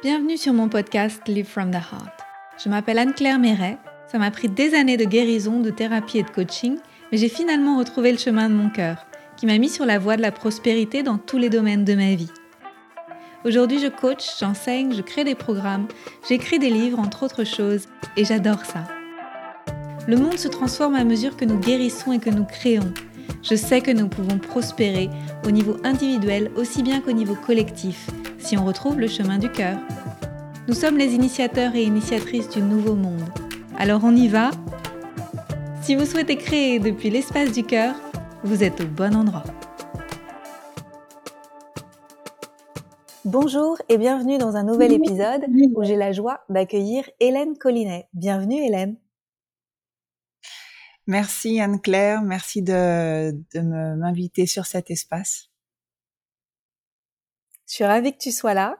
Bienvenue sur mon podcast Live from the Heart. Je m'appelle Anne-Claire Méret. Ça m'a pris des années de guérison, de thérapie et de coaching, mais j'ai finalement retrouvé le chemin de mon cœur, qui m'a mis sur la voie de la prospérité dans tous les domaines de ma vie. Aujourd'hui, je coach, j'enseigne, je crée des programmes, j'écris des livres, entre autres choses, et j'adore ça. Le monde se transforme à mesure que nous guérissons et que nous créons. Je sais que nous pouvons prospérer au niveau individuel aussi bien qu'au niveau collectif si on retrouve le chemin du cœur. Nous sommes les initiateurs et initiatrices du nouveau monde. Alors on y va Si vous souhaitez créer depuis l'espace du cœur, vous êtes au bon endroit. Bonjour et bienvenue dans un nouvel épisode où j'ai la joie d'accueillir Hélène Collinet. Bienvenue Hélène. Merci Anne-Claire, merci de, de m'inviter sur cet espace. Je suis ravie que tu sois là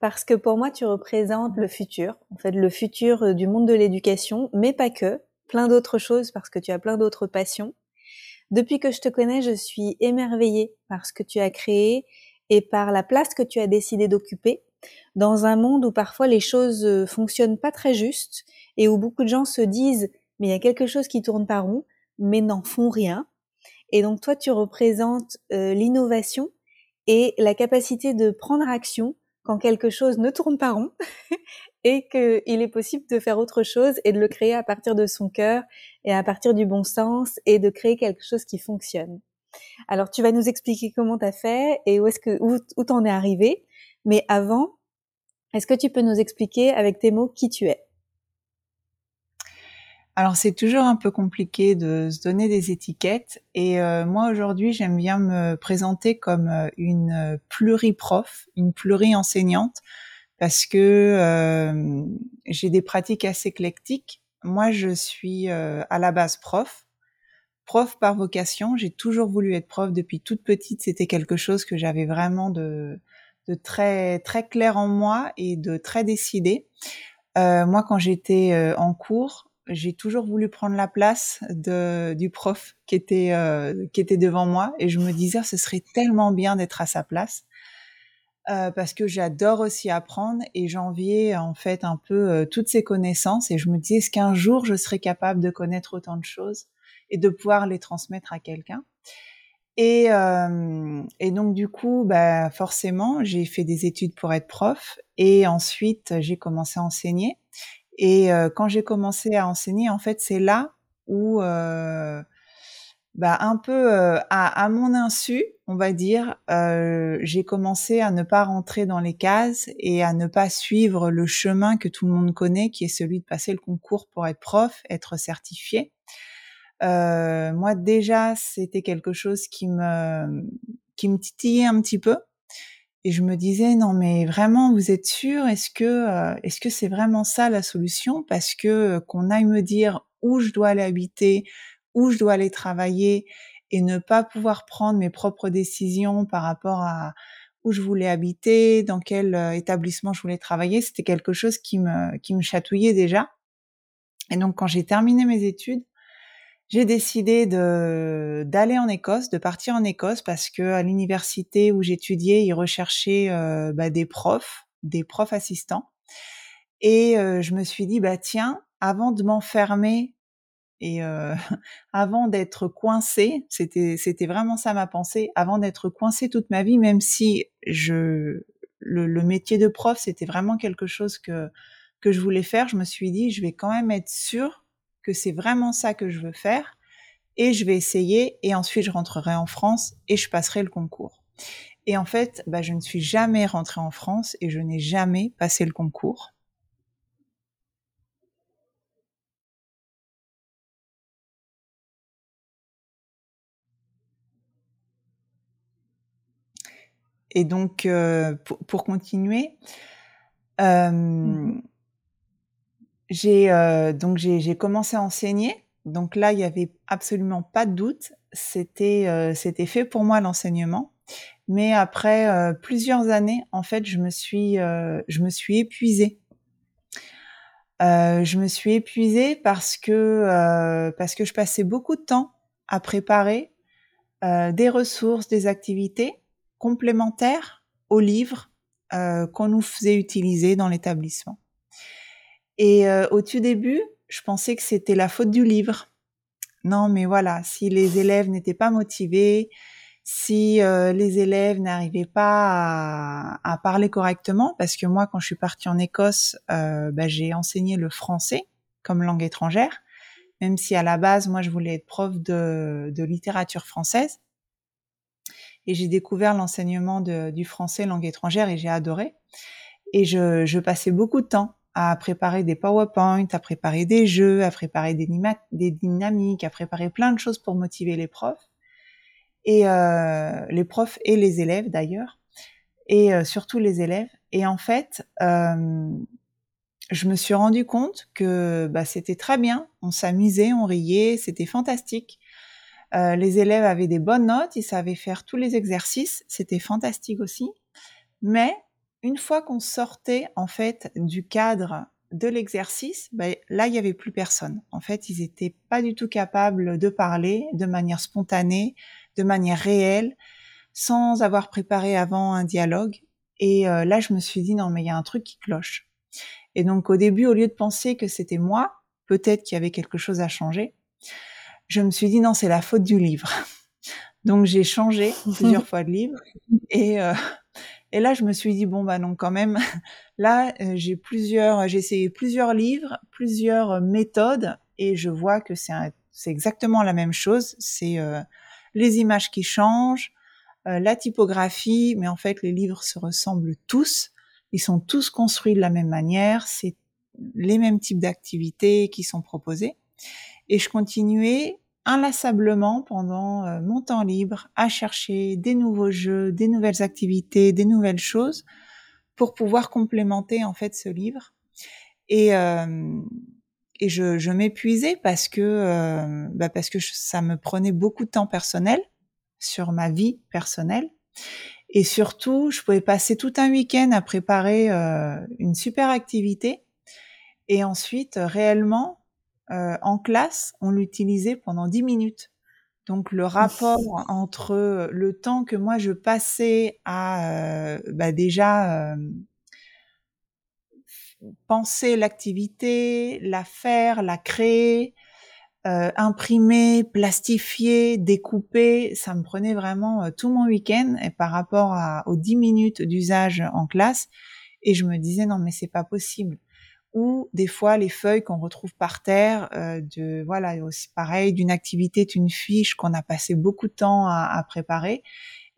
parce que pour moi, tu représentes le futur, en fait, le futur euh, du monde de l'éducation, mais pas que, plein d'autres choses parce que tu as plein d'autres passions. Depuis que je te connais, je suis émerveillée par ce que tu as créé et par la place que tu as décidé d'occuper dans un monde où parfois les choses euh, fonctionnent pas très juste et où beaucoup de gens se disent mais il y a quelque chose qui tourne pas rond, mais n'en font rien. Et donc toi, tu représentes euh, l'innovation et la capacité de prendre action quand quelque chose ne tourne pas rond et qu'il est possible de faire autre chose et de le créer à partir de son cœur et à partir du bon sens et de créer quelque chose qui fonctionne. Alors tu vas nous expliquer comment tu as fait et où est-ce que où, t'en es arrivé, mais avant, est-ce que tu peux nous expliquer avec tes mots qui tu es? Alors c'est toujours un peu compliqué de se donner des étiquettes et euh, moi aujourd'hui j'aime bien me présenter comme euh, une pluriprof, une pluri-enseignante parce que euh, j'ai des pratiques assez éclectiques. Moi je suis à la base prof, prof par vocation. J'ai toujours voulu être prof depuis toute petite. C'était quelque chose que j'avais vraiment de, de très très clair en moi et de très décidé. moi quand j'étais en cours j'ai toujours voulu prendre la place du prof qui était, euh, qui était devant moi et je me disais ce serait tellement bien d'être à sa place euh, parce que j'adore aussi apprendre et j'enviais en fait un peu euh, toutes ces connaissances et je me disais est-ce qu'un jour je serais capable de connaître autant de choses et de pouvoir les transmettre à quelqu'un? Et, et donc du coup bah, forcément j'ai fait des études pour être prof et ensuite j'ai commencé à enseigner et euh, quand j'ai commencé à enseigner, en fait, c'est là où, euh, bah, un peu euh, à, à, mon insu, on va dire, j'ai commencé à ne pas rentrer dans les cases et à ne pas suivre le chemin que tout le monde connaît, qui est celui de passer le concours pour être prof, être certifié. moi, déjà, c'était quelque chose qui me qui me titillait un petit peu et je me disais non mais vraiment vous êtes sûr est-ce que euh, est-ce que c'est vraiment ça la solution? Parce que euh, qu'on aille me dire où je dois aller habiter où je dois aller travailler et ne pas pouvoir prendre mes propres décisions par rapport à où je voulais habiter dans quel euh, établissement je voulais travailler c'était quelque chose qui me qui me chatouillait déjà. Et donc quand j'ai terminé mes études j'ai décidé d'aller en Écosse, de partir en Écosse parce que à l'université où j'étudiais, ils recherchaient euh, bah, des profs, des profs assistants. Et euh, je me suis dit bah tiens, avant de m'enfermer et euh, avant d'être coincée, c'était c'était vraiment ça ma pensée, avant d'être coincée toute ma vie, même si je le, le métier de prof c'était vraiment quelque chose que que je voulais faire, je me suis dit je vais quand même être sûre que c'est vraiment ça que je veux faire et je vais essayer et ensuite je rentrerai en France et je passerai le concours. Et en fait, bah, je ne suis jamais rentrée en France et je n'ai jamais passé le concours. Et donc, euh, pour, continuer, euh, mmh j'ai euh, donc j'ai commencé à enseigner. Donc là, il y avait absolument pas de doute. C'était euh, c'était fait pour moi l'enseignement. Mais après euh, plusieurs années, en fait, je me suis je me suis épuisée. je me suis épuisée parce que parce que je passais beaucoup de temps à préparer des ressources, des activités complémentaires aux livres, qu'on nous faisait utiliser dans l'établissement. Et au tout début, je pensais que c'était la faute du livre. Non, mais voilà, si les élèves n'étaient pas motivés, si euh, les élèves n'arrivaient pas à, parler correctement, parce que moi, quand je suis partie en Écosse, euh, bah, j'ai enseigné le français comme langue étrangère, même si à la base, moi, je voulais être prof de, littérature française. Et j'ai découvert l'enseignement du français langue étrangère et j'ai adoré. Et je, je passais beaucoup de temps à préparer des PowerPoint, à préparer des jeux, à préparer des, des dynamiques, à préparer plein de choses pour motiver les profs et euh, les profs et les élèves d'ailleurs, et euh, surtout les élèves. Et en fait, euh, je me suis rendu compte que bah, c'était très bien, on s'amusait, on riait, c'était fantastique. Euh, les élèves avaient des bonnes notes, ils savaient faire tous les exercices, c'était fantastique aussi. Mais une fois qu'on sortait en fait du cadre de l'exercice, ben, là il y avait plus personne. En fait, ils étaient pas du tout capables de parler de manière spontanée, de manière réelle, sans avoir préparé avant un dialogue. Et euh, là, je me suis dit non mais il y a un truc qui cloche. Et donc au début, au lieu de penser que c'était moi, peut-être qu'il y avait quelque chose à changer, je me suis dit non c'est la faute du livre. Donc j'ai changé plusieurs fois de livre et euh, et là, je me suis dit bon bah non quand même. Là, euh, j'ai plusieurs, j'ai essayé plusieurs livres, plusieurs méthodes, et je vois que c'est c'est exactement la même chose. C'est euh, les images qui changent, euh, la typographie, mais en fait les livres se ressemblent tous. Ils sont tous construits de la même manière. C'est les mêmes types d'activités qui sont proposées. Et je continuais inlassablement pendant euh, mon temps libre à chercher des nouveaux jeux, des nouvelles activités, des nouvelles choses pour pouvoir complémenter en fait ce livre. Et, euh, et je, je m'épuisais parce que euh, bah parce que ça me prenait beaucoup de temps personnel sur ma vie personnelle. Et surtout, je pouvais passer tout un week-end à préparer une super activité et ensuite réellement euh, en classe, on l'utilisait pendant 10 minutes. Donc le rapport entre le temps que moi je passais à euh, bah déjà euh, penser l'activité, la faire, la créer, imprimer, plastifier, découper, ça me prenait vraiment tout mon week-end. Et par rapport aux 10 minutes d'usage en classe et je me disais non mais c'est pas possible ou des fois les feuilles qu'on retrouve par terre, euh, de voilà aussi pareil d'une activité, d'une fiche qu'on a passé beaucoup de temps à, à préparer.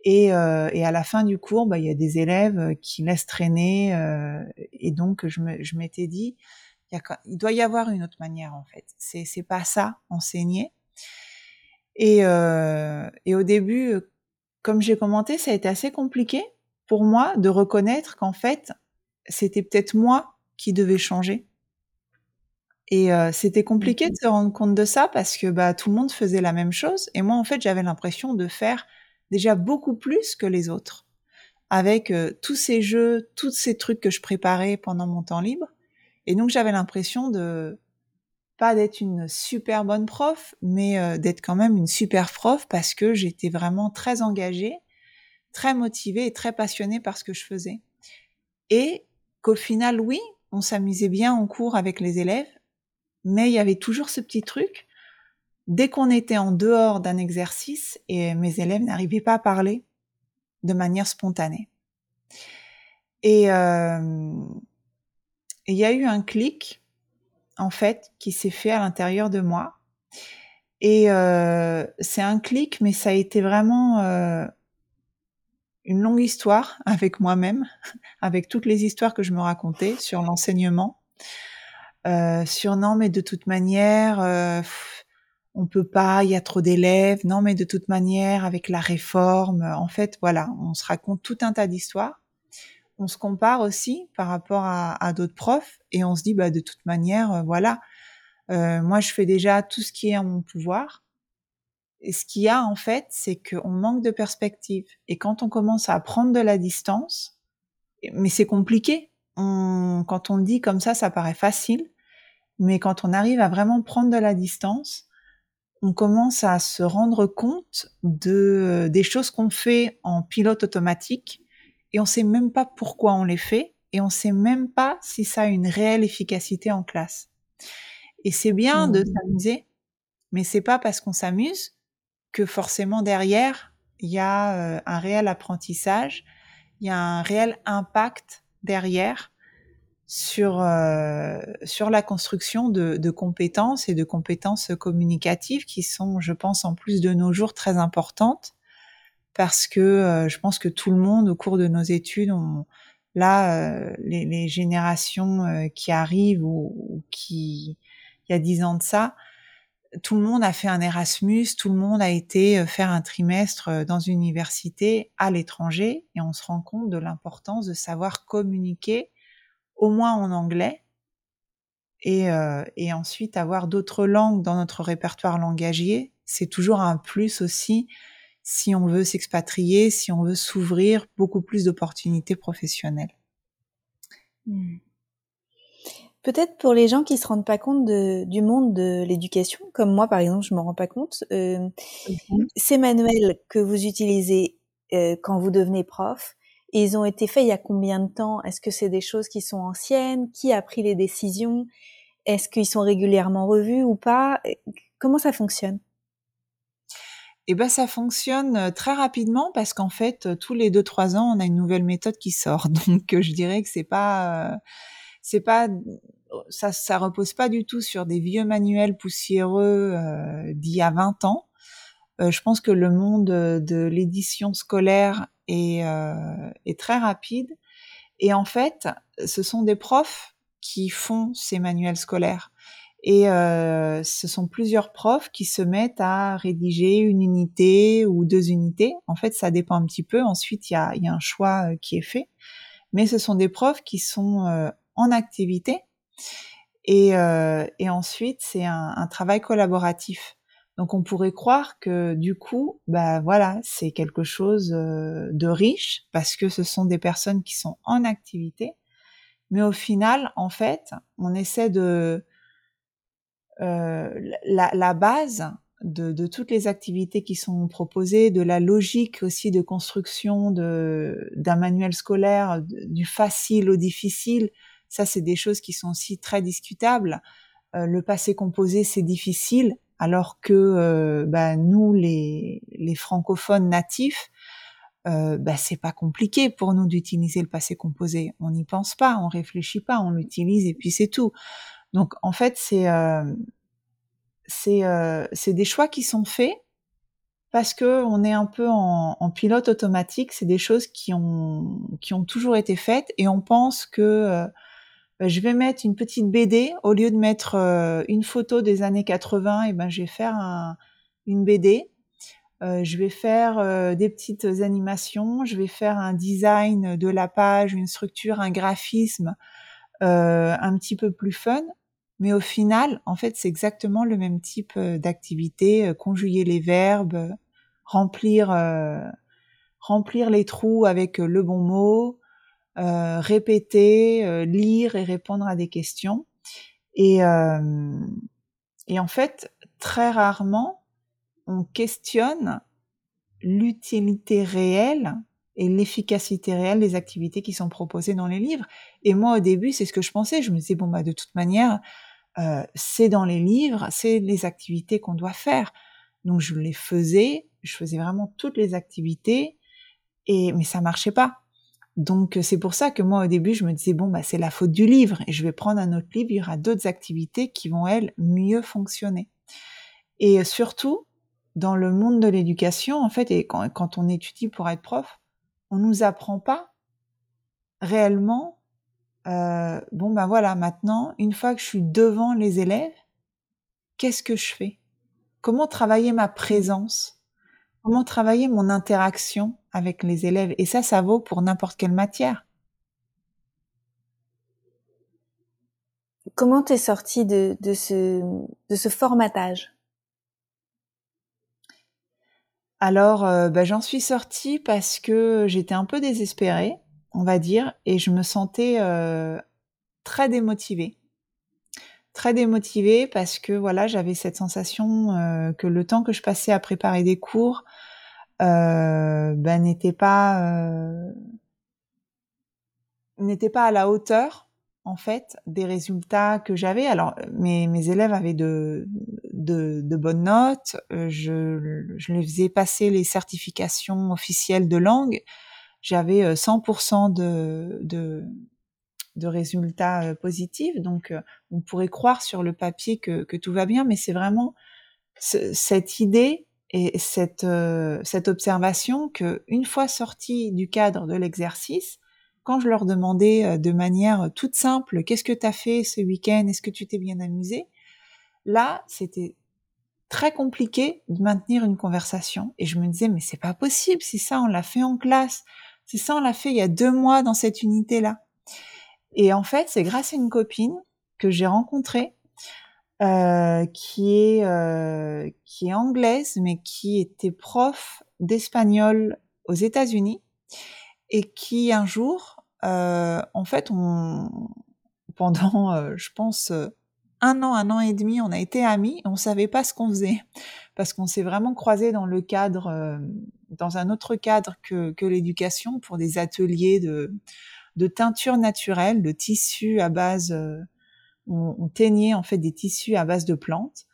Et, euh, et, à la fin du cours, bah, il y a des élèves euh, qui laissent traîner. Euh, et donc, je, me, je m'étais dit, il, doit y avoir une autre manière, en fait. C'est, c'est pas ça, enseigner. Et, euh, et au début, comme j'ai commenté, ça a été assez compliqué pour moi de reconnaître qu'en fait, c'était peut-être moi qui devait changer. Et euh, c'était compliqué de se rendre compte de ça parce que bah, tout le monde faisait la même chose. Et moi, en fait, j'avais l'impression de faire déjà beaucoup plus que les autres. Avec euh, tous ces jeux, tous ces trucs que je préparais pendant mon temps libre. Et donc, j'avais l'impression de pas d'être une super bonne prof, mais euh, d'être quand même une super prof parce que j'étais vraiment très engagée, très motivée et très passionnée par ce que je faisais. Et qu'au final, oui, on s'amusait bien en cours avec les élèves, mais il y avait toujours ce petit truc. Dès qu'on était en dehors d'un exercice et mes élèves n'arrivaient pas à parler de manière spontanée. Et euh, il y a eu un clic, en fait, qui s'est fait à l'intérieur de moi. Et euh, c'est un clic, mais ça a été vraiment euh, une longue histoire avec moi-même, avec toutes les histoires que je me racontais sur l'enseignement, euh, sur non mais de toute manière euh, on peut pas, il y a trop d'élèves, non mais de toute manière avec la réforme, en fait voilà, on se raconte tout un tas d'histoires. On se compare aussi par rapport à, d'autres profs et on se dit bah de toute manière euh, voilà, euh, moi je fais déjà tout ce qui est en mon pouvoir et ce qu'il y a en fait, c'est qu'on manque de perspective. Et quand on commence à prendre de la distance, mais c'est compliqué. On, quand on le dit comme ça, ça paraît facile. Mais quand on arrive à vraiment prendre de la distance, on commence à se rendre compte de des choses qu'on fait en pilote automatique et on sait même pas pourquoi on les fait et on sait même pas si ça a une réelle efficacité en classe. Et c'est bien de mmh. s'amuser, mais c'est pas parce qu'on s'amuse que forcément derrière il y a euh, un réel apprentissage, il y a un réel impact derrière sur euh, sur la construction de, de, compétences et de compétences communicatives qui sont, je pense, en plus de nos jours très importantes parce que euh, je pense que tout le monde au cours de nos études, on, là, euh, les, les, générations euh, qui arrivent ou, ou, qui il y a dix ans de ça, tout le monde a fait un Erasmus, tout le monde a été faire un trimestre dans une université à l'étranger et on se rend compte de l'importance de savoir communiquer au moins en anglais et, euh, et ensuite avoir d'autres langues dans notre répertoire langagier. C'est toujours un plus aussi si on veut s'expatrier, si on veut s'ouvrir beaucoup plus d'opportunités professionnelles. Hmm. Peut-être pour les gens qui se rendent pas compte de, du monde de l'éducation, comme moi par exemple, je me rends pas compte. Euh, Ces manuels que vous utilisez euh, quand vous devenez prof, ils ont été faits il y a combien de temps? Est-ce que c'est des choses qui sont anciennes? Qui a pris les décisions? Est-ce qu'ils sont régulièrement revus ou pas? Comment ça fonctionne? Eh ben ça fonctionne euh, très rapidement parce qu'en fait tous les deux trois ans on a une nouvelle méthode qui sort. Donc je dirais que c'est pas c'est pas ça ça repose pas du tout sur des vieux manuels poussiéreux euh, d'il y a 20 ans je pense que le monde de l'édition scolaire est, euh, est très rapide et en fait ce sont des profs qui font ces manuels scolaires et euh, ce sont plusieurs profs qui se mettent à rédiger une unité ou deux unités. En fait, ça dépend un petit peu. Ensuite, il y a, y a, un choix euh, qui est fait. Mais ce sont des profs qui sont euh, en activité. Et, euh, et ensuite, c'est un, un, travail collaboratif. Donc, on pourrait croire que du coup, bah voilà, c'est quelque chose euh, de riche parce que ce sont des personnes qui sont en activité. Mais au final, en fait, on essaie de euh, la, la, base de, de, toutes les activités qui sont proposées, de la logique aussi de construction d'un manuel scolaire, du facile au difficile, ça c'est des choses qui sont aussi très discutables. Euh, le passé composé c'est difficile, alors que euh, bah, nous les, francophones natifs, euh, bah, c'est pas compliqué pour nous d'utiliser le passé composé. On n'y pense pas, on réfléchit pas, on l'utilise et puis c'est tout. Donc en fait, c'est euh, des choix qui sont faits parce que on est un peu en, pilote automatique. C'est des choses qui ont toujours été faites et on pense que euh, bah, je vais mettre une petite BD au lieu de mettre euh, une photo des années 80. Et ben je vais faire un, une BD. Euh, je vais faire des petites animations, je vais faire un design de la page, une structure, un graphisme un petit peu plus fun mais au final, en fait, c'est exactement le même type euh, d'activité, euh, conjuguer les verbes, remplir, euh, remplir les trous avec le bon mot, euh, répéter, lire et répondre à des questions. Et, et en fait, très rarement, on questionne l'utilité réelle et l'efficacité réelle des activités qui sont proposées dans les livres. Et moi, au début, c'est ce que je pensais. Je me disais, bon, bah, de toute manière, euh, c'est dans les livres, c'est les activités qu'on doit faire. Donc je les faisais, je faisais vraiment toutes les activités, et mais ça marchait pas. Donc c'est pour ça que moi au début je me disais bon bah c'est la faute du livre et je vais prendre un autre livre, il y aura d'autres activités qui vont elles mieux fonctionner. Et surtout dans le monde de l'éducation en fait et quand, on étudie pour être prof, on nous apprend pas réellement euh, bon ben voilà, maintenant, une fois que je suis devant les élèves, qu'est-ce que je fais? Comment travailler ma présence? Comment travailler mon interaction avec les élèves? Et ça, ça vaut pour n'importe quelle matière. Comment t'es sorti de, de, ce, de ce formatage? Alors, euh, ben, j'en suis sortie parce que j'étais un peu désespérée on va dire, et je me sentais euh, très démotivée. Très démotivée parce que voilà, j'avais cette sensation euh, que le temps que je passais à préparer des cours euh, ben, n'était pas n'était pas à la hauteur en fait des résultats que j'avais. Alors mes, mes élèves avaient de, de, de bonnes notes, euh, je, je les faisais passer les certifications officielles de langue, j'avais 100% euh, de, de, de résultats euh, positifs, donc on pourrait croire sur le papier que, tout va bien, mais c'est vraiment cette idée et cette, cette observation que une fois sorti du cadre de l'exercice, quand je leur demandais euh, de manière toute simple, qu'est-ce que tu as fait ce week-end? Est-ce que tu t'es bien amusé? Là, c'était très compliqué de maintenir une conversation. Et je me disais, mais c'est pas possible, si ça, on l'a fait en classe. Si ça, on l'a fait il y a deux mois dans cette unité-là. Et en fait, c'est grâce à une copine que j'ai rencontrée, euh, qui est euh, qui est anglaise, mais qui était prof d'espagnol aux États-Unis et qui un jour, euh, en fait, on, pendant, euh, je pense, euh, un an, un an et demi, on a été amis, on savait pas ce qu'on faisait. Parce qu'on s'est vraiment croisés dans le cadre, euh, dans un autre cadre que, que l'éducation pour des ateliers de, de teinture naturelle, de tissus à base, on, on teignait en fait des tissus à base de plantes.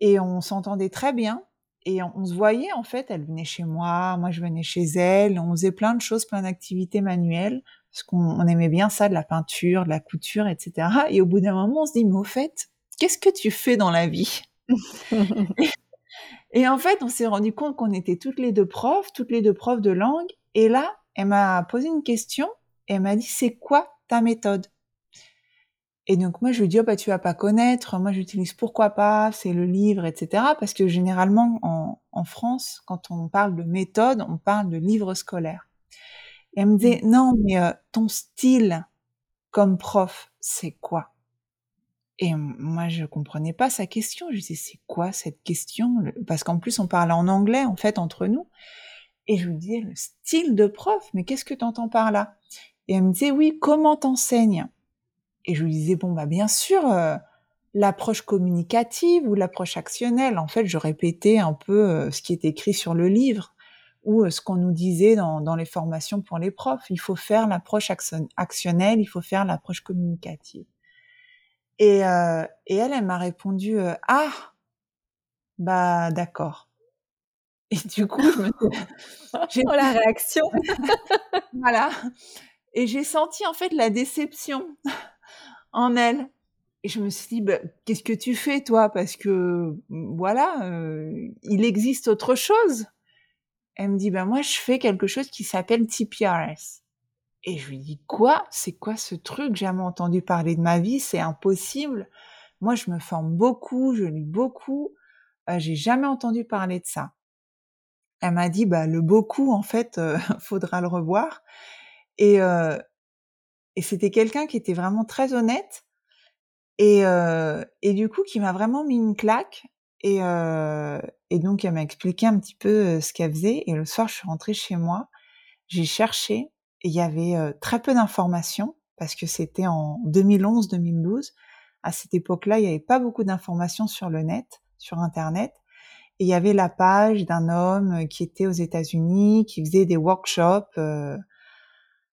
Et on s'entendait très bien. Et on, se voyait en fait, elle venait chez moi, moi je venais chez elle, on faisait plein de choses, plein d'activités manuelles, parce qu'on aimait bien ça, de la peinture, de la couture, etc. Et au bout d'un moment, on se dit, mais au fait, qu'est-ce que tu fais dans la vie? Et en fait, on s'est rendu compte qu'on était toutes les deux profs, toutes les deux profs de langue, et là, elle m'a posé une question, et elle m'a dit, c'est quoi ta méthode? Et donc moi je lui dis oh bah tu vas pas connaître, moi j'utilise pourquoi pas, c'est le livre, etc. Parce que généralement en, en, France, quand on parle de méthode, on parle de livre scolaire. Et elle me dit mmh. non mais euh, ton style comme prof, c'est quoi? Et moi je comprenais pas sa question. Je disais c'est quoi cette question? Parce qu'en plus on parle en anglais en fait entre nous. Et je lui disais le style de prof, mais qu'est-ce que tu entends par là? Et elle me disait oui comment t'enseignes? Et je lui disais, bon, bah, bien sûr, euh, l'approche communicative ou l'approche actionnelle. En fait, je répétais un peu euh, ce qui est écrit sur le livre ou euh, ce qu'on nous disait dans, dans, les formations pour les profs. Il faut faire l'approche actionnelle, il faut faire l'approche communicative. Et, et elle, elle m'a répondu, ah, bah, d'accord. Et du coup, j'ai oh, la réaction. voilà. Et j'ai senti en fait la déception en elle. Et je me suis dit, bah, qu'est-ce que tu fais toi? Parce que voilà, euh, il existe autre chose. Elle me dit, bah moi je fais quelque chose qui s'appelle TPRS. Et je lui dis, quoi? C'est quoi ce truc? J'ai jamais entendu parler de ma vie, c'est impossible. Moi je me forme beaucoup, je lis beaucoup. Euh, j'ai jamais entendu parler de ça. Elle m'a dit, bah le beaucoup en fait, euh, faudra le revoir. Et, euh, et c'était quelqu'un qui était vraiment très honnête et, euh, et du coup qui m'a vraiment mis une claque. Et, euh, et donc elle m'a expliqué un petit peu ce qu'elle faisait. Et le soir, je suis rentrée chez moi, j'ai cherché et il y avait très peu d'informations parce que c'était en 2011-2012. À cette époque-là, il n'y avait pas beaucoup d'informations sur le net, sur Internet. Et il y avait la page d'un homme qui était aux États-Unis, qui faisait des workshops. Euh,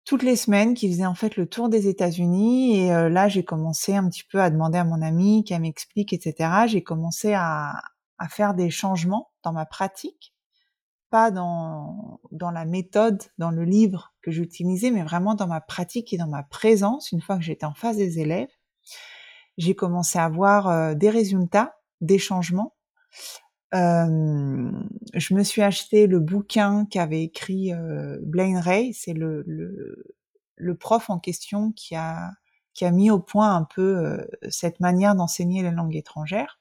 toutes les semaines qui faisait en fait le tour des États-Unis et euh, là j'ai commencé un petit peu à demander à mon ami qu'elle m'explique etc. J'ai commencé à, faire des changements dans ma pratique, pas dans dans la méthode, dans le livre que j'utilisais, mais vraiment dans ma pratique et dans ma présence. Une fois que j'étais en face des élèves, j'ai commencé à voir euh, des résultats, des changements je me suis acheté le bouquin qu'avait écrit euh, Blaine Ray, c'est le, prof en question qui a, mis au point un peu euh, cette manière d'enseigner les langues étrangères.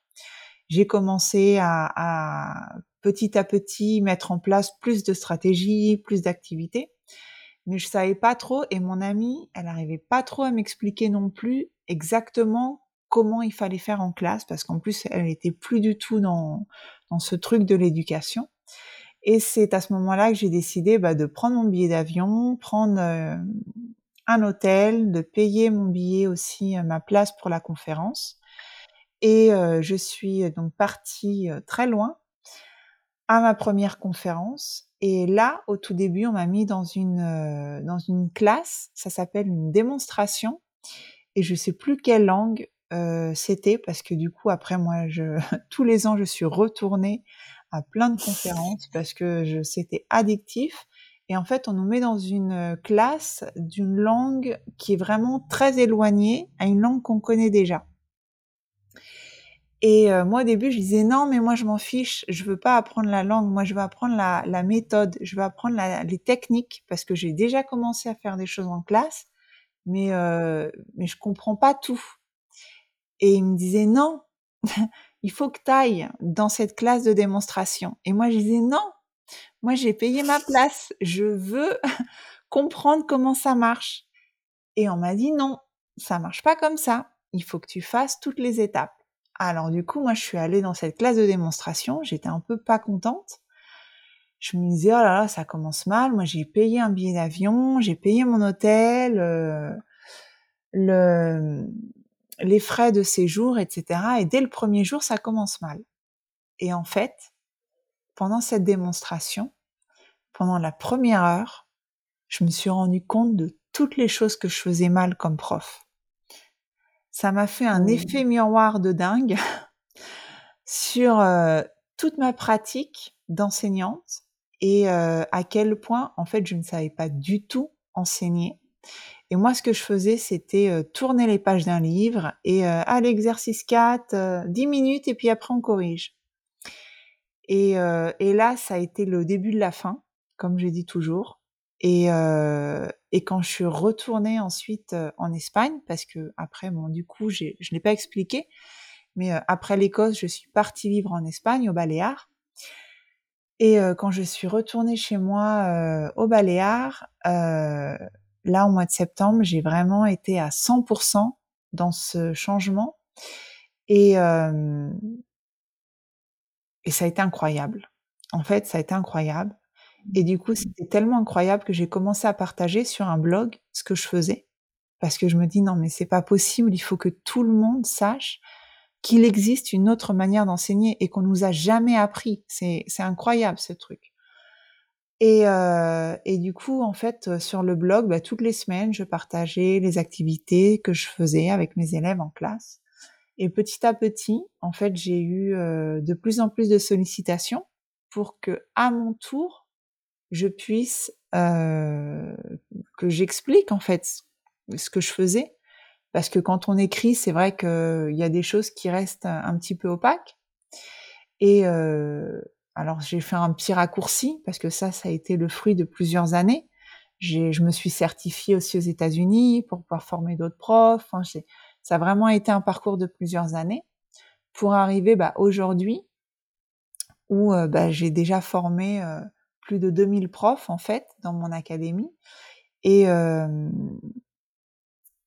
J'ai commencé à, à, petit à petit mettre en place plus de stratégies, plus d'activités, mais je savais pas trop et mon amie, elle arrivait pas trop à m'expliquer non plus exactement comment il fallait faire en classe parce qu'en plus elle était plus du tout dans ce truc de l'éducation. Et c'est à ce moment-là que j'ai décidé bah, de prendre mon billet d'avion, prendre euh, un hôtel, de payer mon billet aussi, euh, ma place pour la conférence. Et euh, je suis donc partie très loin à ma première conférence. Et là, au tout début, on m'a mis dans une, euh, dans une classe, ça s'appelle une démonstration, et je sais plus quelle langue euh, c'était, parce que du coup, après, moi, tous les ans, je suis retournée à plein de conférences, parce que je, c'était addictif. Et en fait, on nous met dans une classe d'une langue qui est vraiment très éloignée à une langue qu'on connaît déjà. Et euh, moi, au début, je disais non, mais moi, je m'en fiche. Je veux pas apprendre la langue. Moi, je veux apprendre la, méthode. Je veux apprendre les techniques parce que j'ai déjà commencé à faire des choses en classe, mais euh, mais je comprends pas tout. Et il me disait non, il faut que tu ailles dans cette classe de démonstration. Et moi, je disais non. Moi, j'ai payé ma place. Je veux comprendre comment ça marche. Et on m'a dit non, ça marche pas comme ça. Il faut que tu fasses toutes les étapes. Alors du coup, moi, je suis allée dans cette classe de démonstration. J'étais un peu pas contente. Je me disais, oh là là, ça commence mal. Moi, j'ai payé un billet d'avion, j'ai payé mon hôtel, euh, le, les frais de séjour, etc. Et dès le premier jour, ça commence mal. Et en fait, pendant cette démonstration, pendant la première heure, je me suis rendu compte de toutes les choses que je faisais mal comme prof ça m'a fait un mmh. effet miroir de dingue sur euh, toute ma pratique d'enseignante et euh, à quel point, en fait, je ne savais pas du tout enseigner. Et moi, ce que je faisais, c'était euh, tourner les pages d'un livre et à l'exercice 4, 10 minutes et puis après on corrige. Et, là, ça a été le début de la fin, comme je dis toujours. Et, euh, quand je suis retournée ensuite euh, en Espagne, parce que après, bon, du coup, je ne l'ai pas expliqué, mais euh, après l'Écosse, je suis partie vivre en Espagne, au Baléares. Et euh, quand je suis retournée chez moi euh, au Baléares, là, au mois de septembre, j'ai vraiment été à 100% dans ce changement. Et, et ça a été incroyable. En fait, ça a été incroyable. Et du coup, c'était tellement incroyable que j'ai commencé à partager sur un blog ce que je faisais. Parce que je me dis, non, mais c'est pas possible, il faut que tout le monde sache qu'il existe une autre manière d'enseigner et qu'on nous a jamais appris. C'est, c'est incroyable, ce truc. Et, euh, et du coup, en fait, sur le blog, bah, toutes les semaines, je partageais les activités que je faisais avec mes élèves en classe. Et petit à petit, en fait, j'ai eu euh, de plus en plus de sollicitations pour que, à mon tour, je puisse euh, que j'explique en fait ce que je faisais parce que quand on écrit c'est vrai qu'il y a des choses qui restent un, petit peu opaques et euh, alors j'ai fait un petit raccourci parce que ça ça a été le fruit de plusieurs années. Je me suis certifiée aussi aux États-Unis pour pouvoir former d'autres profs. Enfin, ça a vraiment été un parcours de plusieurs années. Pour arriver bah, aujourd'hui où euh, bah, j'ai déjà formé euh, plus de 2000 profs en fait dans mon académie. Et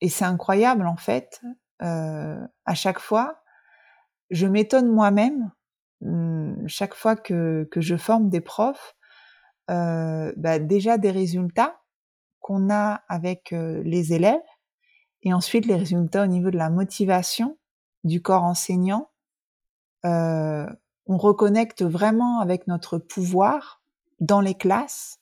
et c'est incroyable en fait à chaque fois je m'étonne moi-même chaque fois que, que je forme des profs bah déjà des résultats qu'on a avec les élèves et ensuite les résultats au niveau de la motivation du corps enseignant on reconnecte vraiment avec notre pouvoir dans les classes,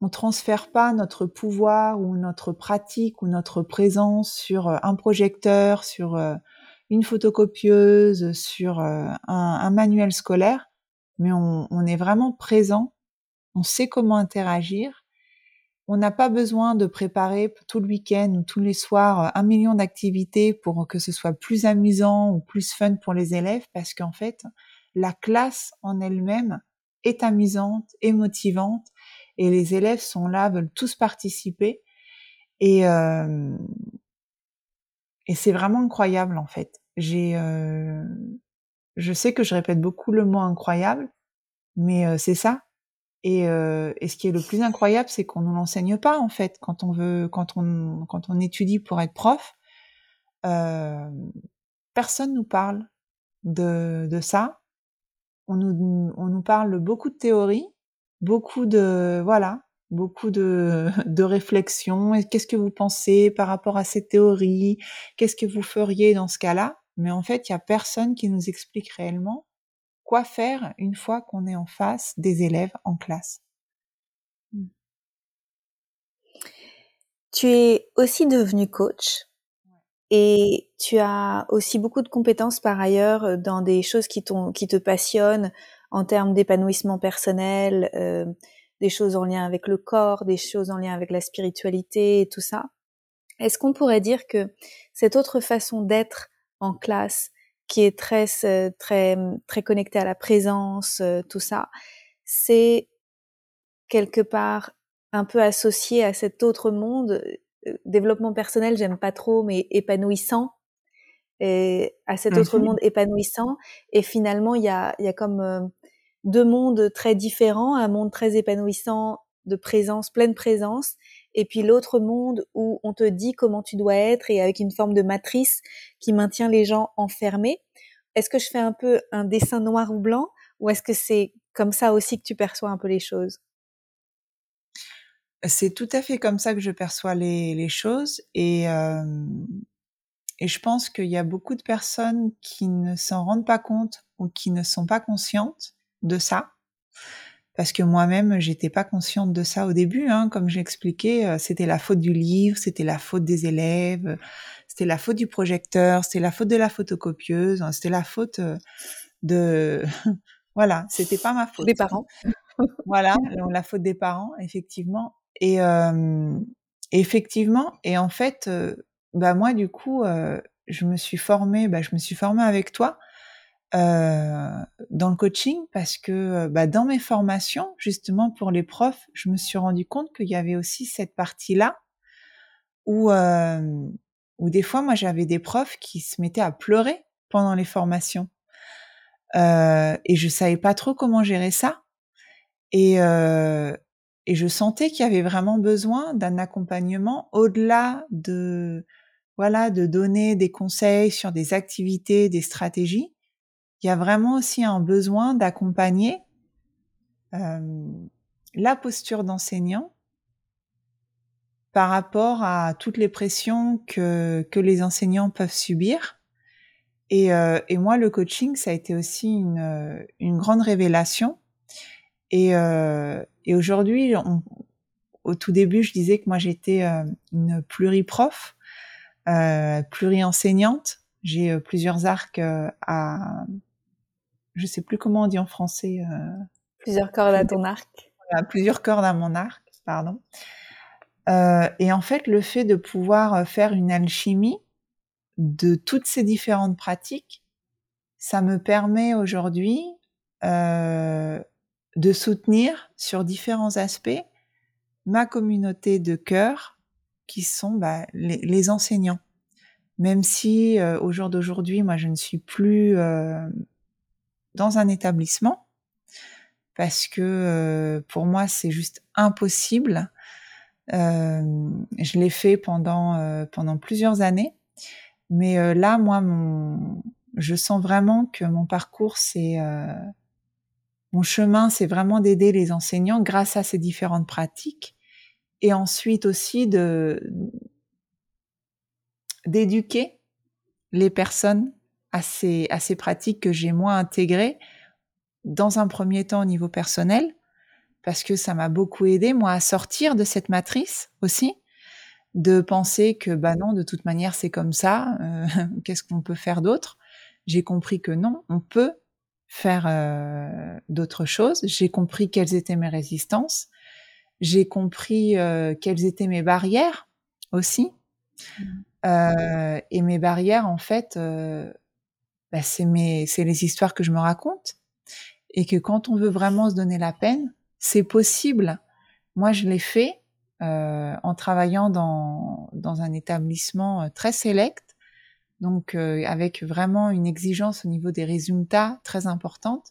on transfère pas notre pouvoir ou notre pratique ou notre présence sur euh, un projecteur, sur euh, une photocopieuse, sur euh, un, manuel scolaire, mais on, on, est vraiment présent, on sait comment interagir. On n'a pas besoin de préparer tout le week-end ou tous les soirs un million d'activités pour que ce soit plus amusant ou plus fun pour les élèves, parce qu'en fait, la classe en elle-même est amusante, et motivante, et les élèves sont là, veulent tous participer, et euh, et c'est vraiment incroyable en fait. J'ai, euh, je sais que je répète beaucoup le mot incroyable, mais euh, c'est ça. Et, euh, et, ce qui est le plus incroyable, c'est qu'on ne l'enseigne pas en fait quand on veut, quand on quand on étudie pour être prof. Personne nous parle de, de ça on nous, on nous parle beaucoup de théorie, beaucoup de voilà, beaucoup de, de réflexion. Qu'est-ce que vous pensez par rapport à cette théorie? Qu'est-ce que vous feriez dans ce cas-là? Mais en fait, il n'y a personne qui nous explique réellement quoi faire une fois qu'on est en face des élèves en classe. Hmm. Tu es aussi devenu coach et tu as aussi beaucoup de compétences par ailleurs euh, dans des choses qui, qui te passionnent en termes d'épanouissement personnel, euh, des choses en lien avec le corps, des choses en lien avec la spiritualité et tout ça. Est-ce qu'on pourrait dire que cette autre façon d'être en classe, qui est très très très connectée à la présence, euh, tout ça, c'est quelque part un peu associé à cet autre monde euh, développement personnel, j'aime pas trop, mais épanouissant, et à cet autre monde épanouissant. Et finalement, il y a, y a comme euh, deux mondes très différents, un monde très épanouissant de présence, pleine présence, et puis l'autre monde où on te dit comment tu dois être et avec une forme de matrice qui maintient les gens enfermés. Est-ce que je fais un peu un dessin noir ou blanc ou est-ce que c'est comme ça aussi que tu perçois un peu les choses? C'est tout à fait comme ça que je perçois les, choses et, euh, et je pense qu'il y a beaucoup de personnes qui ne s'en rendent pas compte ou qui ne sont pas conscientes de ça. Parce que moi-même j'étais pas consciente de ça au début hein, comme j'expliquais euh, c'était la faute du livre c'était la faute des élèves c'était la faute du projecteur c'était la faute de la photocopieuse hein, c'était la faute euh, de voilà c'était pas ma faute. Des parents. Voilà la faute des parents effectivement. Et euh, effectivement et en fait euh, bah moi du coup je me suis formée bah je me suis formée avec toi dans le coaching parce que euh, bah, dans mes formations, justement pour les profs, je me suis rendu compte qu'il y avait aussi cette partie-là où, euh, où des fois, moi, j'avais des profs qui se mettaient à pleurer pendant les formations. Euh, et je savais pas trop comment gérer ça. Et, euh, et je sentais qu'il y avait vraiment besoin d'un accompagnement au-delà de, voilà, de donner des conseils sur des activités, des stratégies il y a vraiment aussi un besoin d'accompagner euh, la posture d'enseignant par rapport à toutes les pressions que, que les enseignants peuvent subir. Et, euh, et moi, le coaching, ça a été aussi une, une grande révélation. Et, euh, et aujourd'hui, au tout début, je disais que moi, j'étais euh, une pluriprof, euh, pluri-enseignante. J'ai euh, plusieurs arcs euh, à, je sais plus comment on dit en français. Euh, plusieurs cordes à ton arc. plusieurs cordes à mon arc, pardon. Euh, et en fait, le fait de pouvoir euh, faire une alchimie de toutes ces différentes pratiques, ça me permet aujourd'hui euh, de soutenir sur différents aspects ma communauté de cœur, qui sont bah, les, les, enseignants. Même si euh, au jour d'aujourd'hui, moi, je ne suis plus euh, dans un établissement parce que euh, pour moi c'est juste impossible. Euh, je l'ai fait pendant euh, pendant plusieurs années, mais là moi mon je sens vraiment que mon parcours c'est mon chemin c'est vraiment d'aider les enseignants grâce à ces différentes pratiques et ensuite aussi de d'éduquer les personnes à ces, à ces pratiques que j'ai moins intégrées dans un premier temps au niveau personnel, parce que ça m'a beaucoup aidé, moi, à sortir de cette matrice aussi, de penser que, bah non, de toute manière, c'est comme ça, euh, qu'est-ce qu'on peut faire d'autre? J'ai compris que non, on peut faire euh, d'autres choses. J'ai compris quelles étaient mes résistances. J'ai compris euh, quelles étaient mes barrières aussi. Mmh. Et mes barrières, en fait, bah, c'est mes, c'est les histoires que je me raconte. Et que quand on veut vraiment se donner la peine, c'est possible. Moi, je l'ai fait euh, en travaillant dans, dans un établissement euh, très sélect, donc euh, avec vraiment une exigence au niveau des résultats très importante.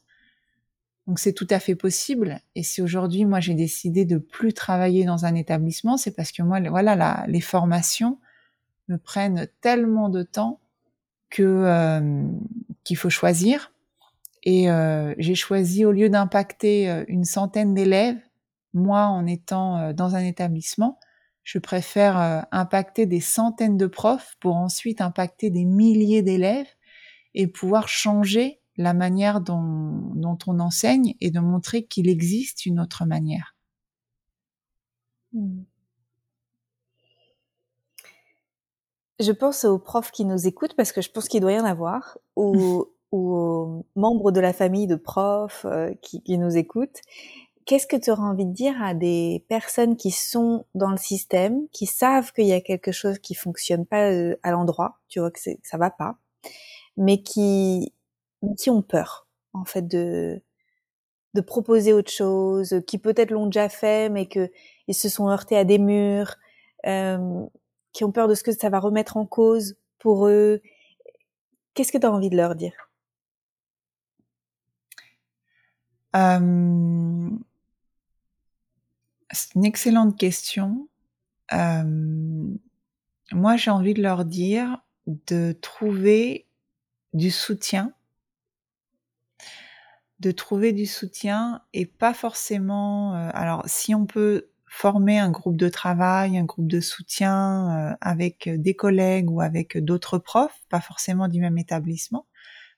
Donc c'est tout à fait possible. Et si aujourd'hui, moi, j'ai décidé de plus travailler dans un établissement, c'est parce que moi, voilà, la, les formations me prennent tellement de temps euh, qu'il faut choisir. Et euh, j'ai choisi, au lieu d'impacter euh, une centaine d'élèves, moi, en étant dans un établissement, je préfère impacter des centaines de profs pour ensuite impacter des milliers d'élèves et pouvoir changer la manière dont, on enseigne et de montrer qu'il existe une autre manière. Mmh. Je pense aux profs qui nous écoutent parce que je pense qu'il doit y en avoir, ou, aux membres de la famille de profs euh, qui, qui, nous écoutent. Qu'est-ce que tu auras envie de dire à des personnes qui sont dans le système, qui savent qu'il y a quelque chose qui fonctionne pas euh, à l'endroit, tu vois que, que ça va pas, mais qui qui ont peur en fait de de proposer autre chose, qui peut-être l'ont déjà fait, mais que ils se sont heurtés à des murs, euh, qui ont peur de ce que ça va remettre en cause pour eux. Qu'est-ce que tu as envie de leur dire? Euh, C'est une excellente question. Euh, moi, j'ai envie de leur dire de trouver du soutien de trouver du soutien et pas forcément. Euh, alors, si on peut former un groupe de travail, un groupe de soutien euh, avec des collègues ou avec d'autres profs, pas forcément du même établissement.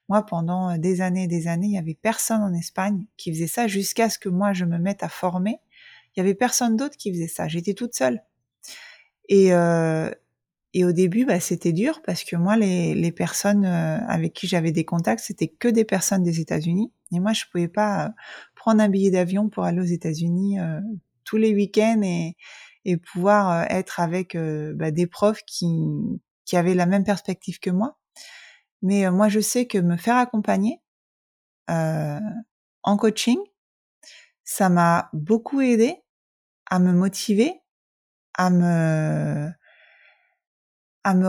Moi, pendant des années et des années, il y avait personne en Espagne qui faisait ça jusqu'à ce que moi je me mette à former. Il y avait personne d'autre qui faisait ça. J'étais toute seule. Et, euh, et au début, bah, c'était dur parce que moi, les, les personnes avec qui j'avais des contacts, c'était que des personnes des États-Unis. Et moi, je pouvais pas euh, prendre un billet d'avion pour aller aux États-Unis euh, tous les week-ends et, pouvoir euh, être avec bah, des profs qui, qui avaient la même perspective que moi. Mais moi, je sais que me faire accompagner euh, en coaching, ça m'a beaucoup aidé à me motiver, à me à me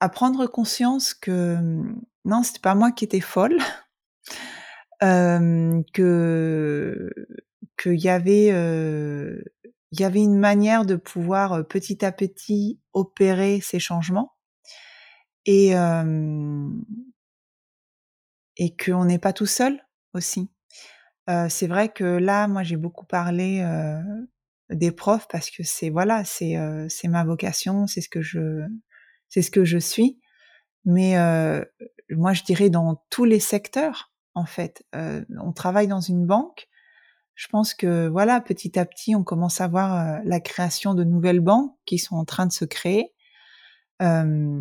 à prendre conscience que non, c'était pas moi qui étais folle, euh, que qu'il y avait euh, il y avait une manière de pouvoir euh, petit à petit opérer ces changements et euh, et qu'on n'est pas tout seul aussi. Euh, c'est vrai que là, moi, j'ai beaucoup parlé euh, des profs parce que c'est voilà, c'est c'est ma vocation, c'est ce que je c'est ce que je suis. Mais moi, je dirais dans tous les secteurs, en fait. Euh, on travaille dans une banque. Je pense que voilà, petit à petit, on commence à voir euh, la création de nouvelles banques qui sont en train de se créer, euh,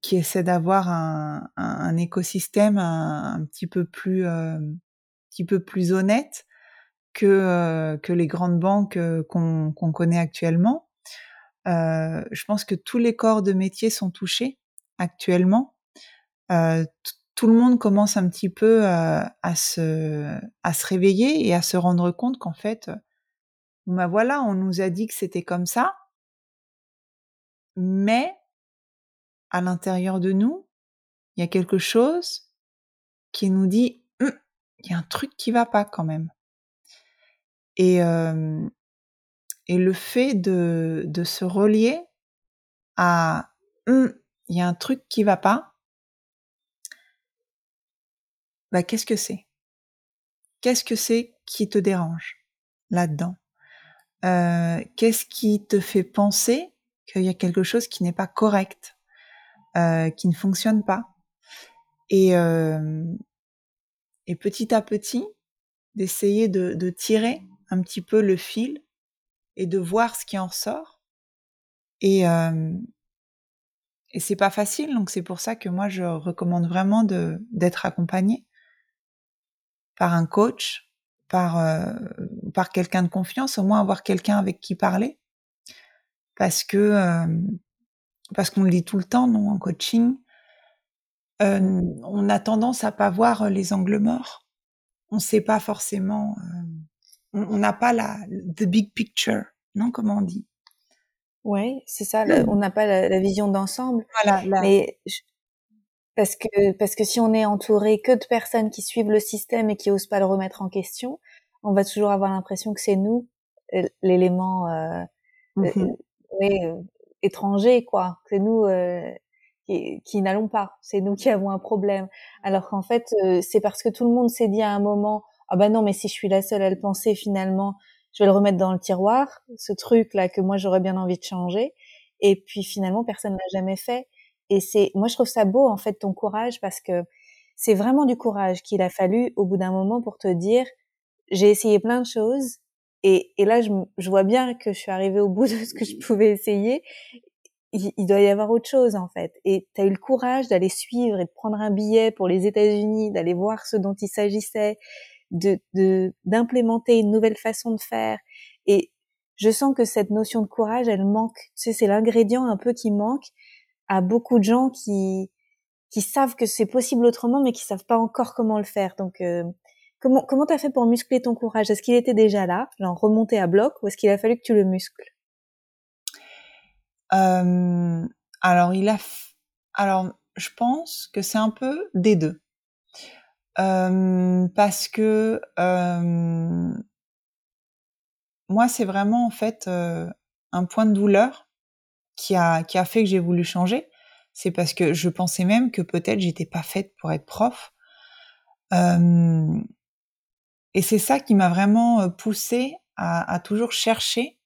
qui essaient d'avoir un, écosystème un, petit peu plus, euh, petit peu plus honnête que euh, que les grandes banques qu'on connaît actuellement. je pense que tous les corps de métier sont touchés actuellement. Euh, tout le monde commence un petit peu à, se, à se réveiller et à se rendre compte qu'en fait, ben voilà, on nous a dit que c'était comme ça, mais à l'intérieur de nous, il y a quelque chose qui nous dit, «Hum, il y a un truc qui va pas quand même. Et, le fait de, de se relier à, «Hum, il y a un truc qui va pas, bah, qu'est-ce que c'est? Qu'est-ce que c'est qui te dérange là-dedans? Euh, Qu'est-ce qui te fait penser qu'il y a quelque chose qui n'est pas correct, euh, qui ne fonctionne pas? Et, et petit à petit, d'essayer de, tirer un petit peu le fil et de voir ce qui en sort. Et, euh, et c'est pas facile, donc c'est pour ça que moi je recommande vraiment d'être accompagné par un coach, par, euh, par quelqu'un de confiance, au moins avoir quelqu'un avec qui parler. Parce que, euh, parce qu'on le dit tout le temps, non, en coaching, euh, on a tendance à pas voir les angles morts. On sait pas forcément, on n'a pas la the big picture, non, comment on dit Ouais, c'est ça. on n'a pas la, vision d'ensemble. Voilà. Mais parce que, parce que si on est entouré que de personnes qui suivent le système et qui osent pas le remettre en question, on va toujours avoir l'impression que c'est nous euh, l'élément euh, euh, étranger, quoi. C'est nous qui, qui n'allons pas. C'est nous qui avons un problème. Alors qu'en fait, c'est parce que tout le monde s'est dit à un moment, ah ben non, mais si je suis la seule à le penser, finalement, je vais le remettre dans le tiroir, ce truc là que moi j'aurais bien envie de changer. Et puis finalement, personne l'a jamais fait. Et c'est, moi, je trouve ça beau, en fait, ton courage, parce que c'est vraiment du courage qu'il a fallu au bout d'un moment pour te dire, j'ai essayé plein de choses, et, et là, je, je, vois bien que je suis arrivée au bout de ce que je pouvais essayer. il, doit y avoir autre chose en fait. Et tu as eu le courage d'aller suivre et de prendre un billet pour les États-Unis, d'aller voir ce dont il s'agissait, de d'implémenter une nouvelle façon de faire. Et je sens que cette notion de courage, elle manque. Tu sais, c'est l'ingrédient un peu qui manque à beaucoup de gens qui savent que c'est possible autrement, mais qui savent pas encore comment le faire. Donc, euh, comment comment t'as fait pour muscler ton courage? Est-ce qu'il était déjà là, genre remonté à bloc, ou est-ce qu'il a fallu que tu le muscles? Euh, Alors, il a. Alors, je pense que c'est un peu des deux, euh, parce que euh, moi, c'est vraiment en fait un point de douleur qui a qui a fait que j'ai voulu changer. C'est parce que je pensais même que peut-être j'étais pas faite pour être prof. Euh, et c'est ça qui m'a vraiment euh, poussée à, toujours chercher.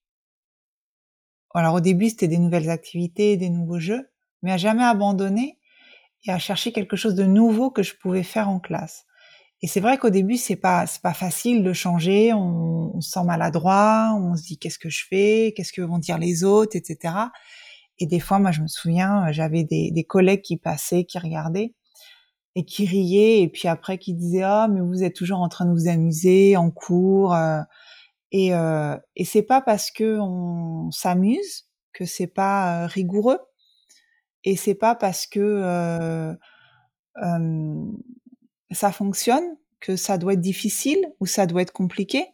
Alors au début c'était des nouvelles activités, des nouveaux jeux, mais à jamais abandonner et à chercher quelque chose de nouveau que je pouvais faire en classe. Et c'est vrai qu'au début, c'est pas c'est pas facile de changer. On, on, se sent maladroit, on se dit qu'est-ce que je fais, qu'est-ce que vont dire les autres, etc. Et des fois, moi, je me souviens, j'avais des, des collègues qui passaient, qui regardaient et qui riaient, et puis après qui disaient ah mais vous êtes toujours en train de vous amuser en cours. Euh. Et euh, et c'est pas parce que on s'amuse que c'est pas euh, rigoureux, et c'est pas parce que euh, euh ça fonctionne, que ça doit être difficile ou ça doit être compliqué.